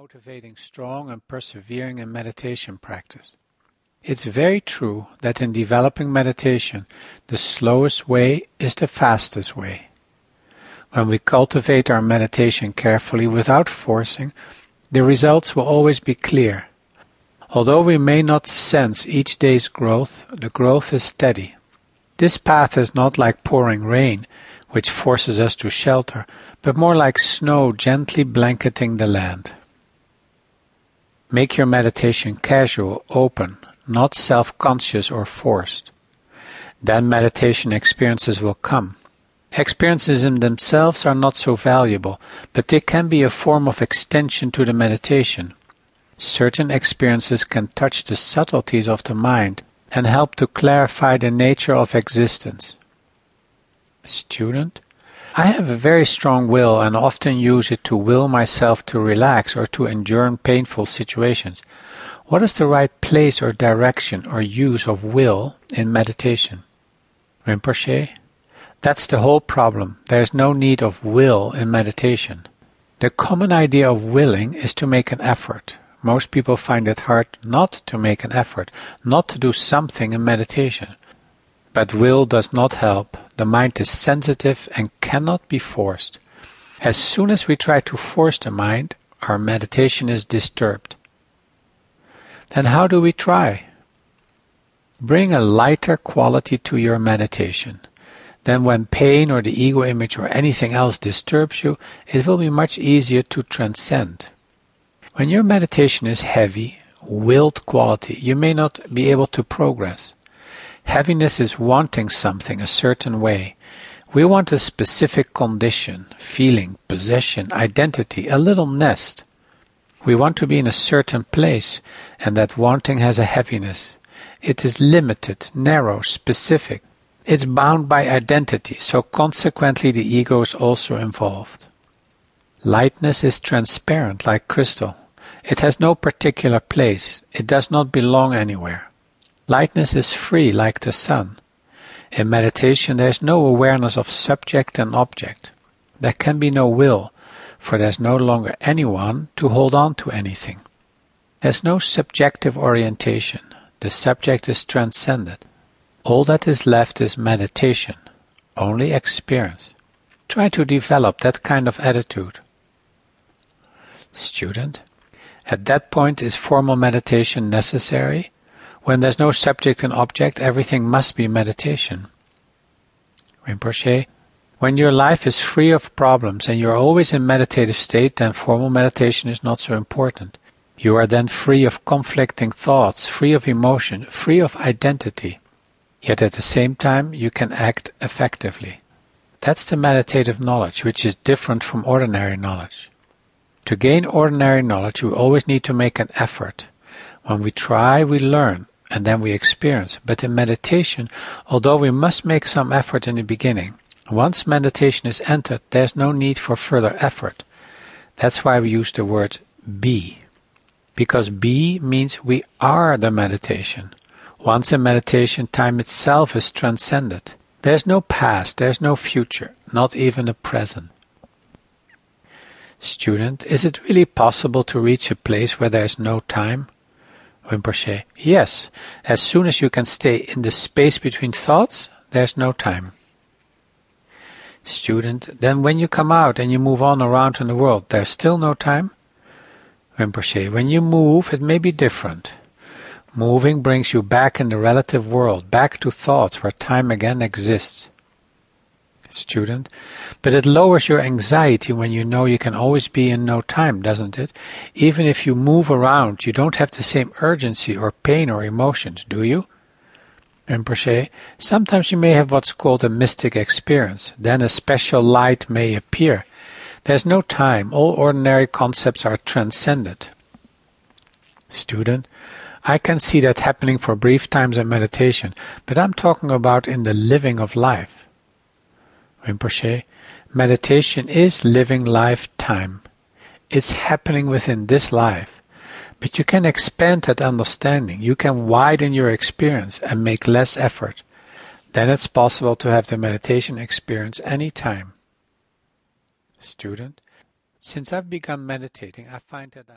motivating strong and persevering in meditation practice. It's very true that in developing meditation, the slowest way is the fastest way. When we cultivate our meditation carefully without forcing, the results will always be clear. Although we may not sense each day's growth, the growth is steady. This path is not like pouring rain, which forces us to shelter, but more like snow gently blanketing the land. Make your meditation casual, open, not self-conscious or forced. Then meditation experiences will come. Experiences in themselves are not so valuable, but they can be a form of extension to the meditation. Certain experiences can touch the subtleties of the mind and help to clarify the nature of existence. Student, I have a very strong will and often use it to will myself to relax or to endure painful situations. What is the right place or direction or use of will in meditation? Rinpoche, that's the whole problem. There is no need of will in meditation. The common idea of willing is to make an effort. Most people find it hard not to make an effort, not to do something in meditation. But will does not help. The mind is sensitive and cannot be forced. As soon as we try to force the mind, our meditation is disturbed. Then how do we try? Bring a lighter quality to your meditation. Then when pain or the ego image or anything else disturbs you, it will be much easier to transcend. When your meditation is heavy, willed quality, you may not be able to progress. Heaviness is wanting something a certain way. We want a specific condition, feeling, possession, identity, a little nest. We want to be in a certain place, and that wanting has a heaviness. It is limited, narrow, specific. It's bound by identity, so consequently the ego is also involved. Lightness is transparent like crystal. It has no particular place. It does not belong anywhere. Lightness is free like the sun. In meditation there is no awareness of subject and object. There can be no will, for there is no longer anyone to hold on to anything. There is no subjective orientation. The subject is transcended. All that is left is meditation, only experience. Try to develop that kind of attitude. Student, at that point is formal meditation necessary? When there's no subject and object, everything must be meditation. Rinpoche, when your life is free of problems and you're always in meditative state, then formal meditation is not so important. You are then free of conflicting thoughts, free of emotion, free of identity. Yet at the same time, you can act effectively. That's the meditative knowledge, which is different from ordinary knowledge. To gain ordinary knowledge, we always need to make an effort. When we try, we learn, and then we experience. But in meditation, although we must make some effort in the beginning, once meditation is entered, there's no need for further effort. That's why we use the word be. Because be means we are the meditation. Once in meditation, time itself is transcended. There's no past, there's no future, not even a present. Student, is it really possible to reach a place where there is no time? Rinpoche, yes. As soon as you can stay in the space between thoughts, there's no time. Student, then when you come out and you move on around in the world, there's still no time? Rinpoche, when you move, it may be different. Moving brings you back in the relative world, back to thoughts where time again exists. Student, but it lowers your anxiety when you know you can always be in no time, doesn't it? Even if you move around, you don't have the same urgency or pain or emotions, do you? Rinpoche, sometimes you may have what's called a mystic experience. Then a special light may appear. There's no time. All ordinary concepts are transcended. Student, I can see that happening for brief times in meditation, but I'm talking about in the living of life. Rinpoche, meditation is living lifetime. It's happening within this life. But you can expand that understanding. You can widen your experience and make less effort. Then it's possible to have the meditation experience any time. Student, since I've begun meditating, I find that I'm